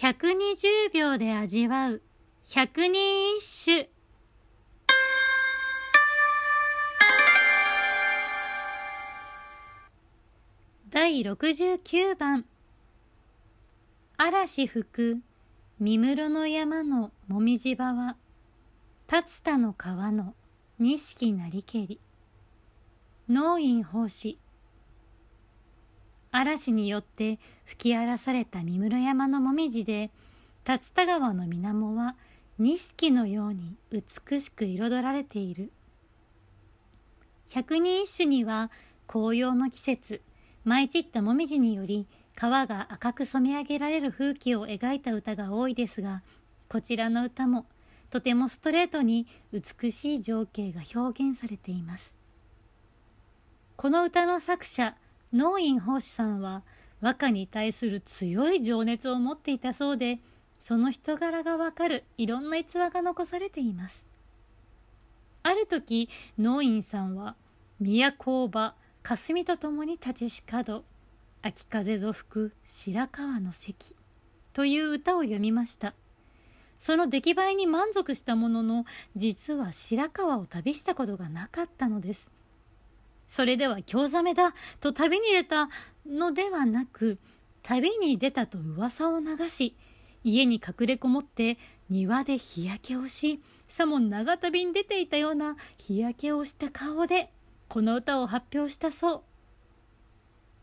120秒で味わう。百人一首。第69番。嵐吹く三室の山のもみじ場は竜田の川の錦なりけり。農院奉仕嵐によって吹き荒らされた三室山のもみじで竜田川の水面は錦のように美しく彩られている。百人一首には紅葉の季節舞い散ったもみじにより川が赤く染め上げられる風景を描いた歌が多いですがこちらの歌もとてもストレートに美しい情景が表現されています。この歌の作者農院法師さんは和歌に対する強い情熱を持っていたそうでその人柄がわかるいろんな逸話が残されています。ある時農院さんは都場霞と共に立ちし角秋風ぞ吹く白河の関という歌を読みました。その出来栄えに満足したものの実は白河を旅したことがなかったのです。それでは京ざめだと旅に出たのではなく旅に出たと噂を流し家に隠れこもって庭で日焼けをしさも長旅に出ていたような日焼けをした顔でこの歌を発表したそ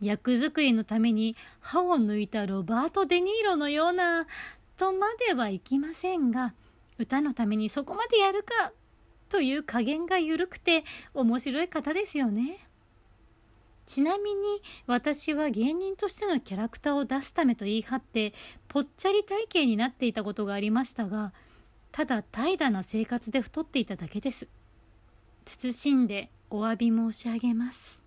う。役作りのために歯を抜いたロバート・デ・ニーロのようなとまではいきませんが歌のためにそこまでやるかという加減が緩くて面白い方ですよね。ちなみに私は芸人としてのキャラクターを出すためと言い張ってぽっちゃり体型になっていたことがありましたがただ怠惰な生活で太っていただけです。謹んでお詫び申し上げます。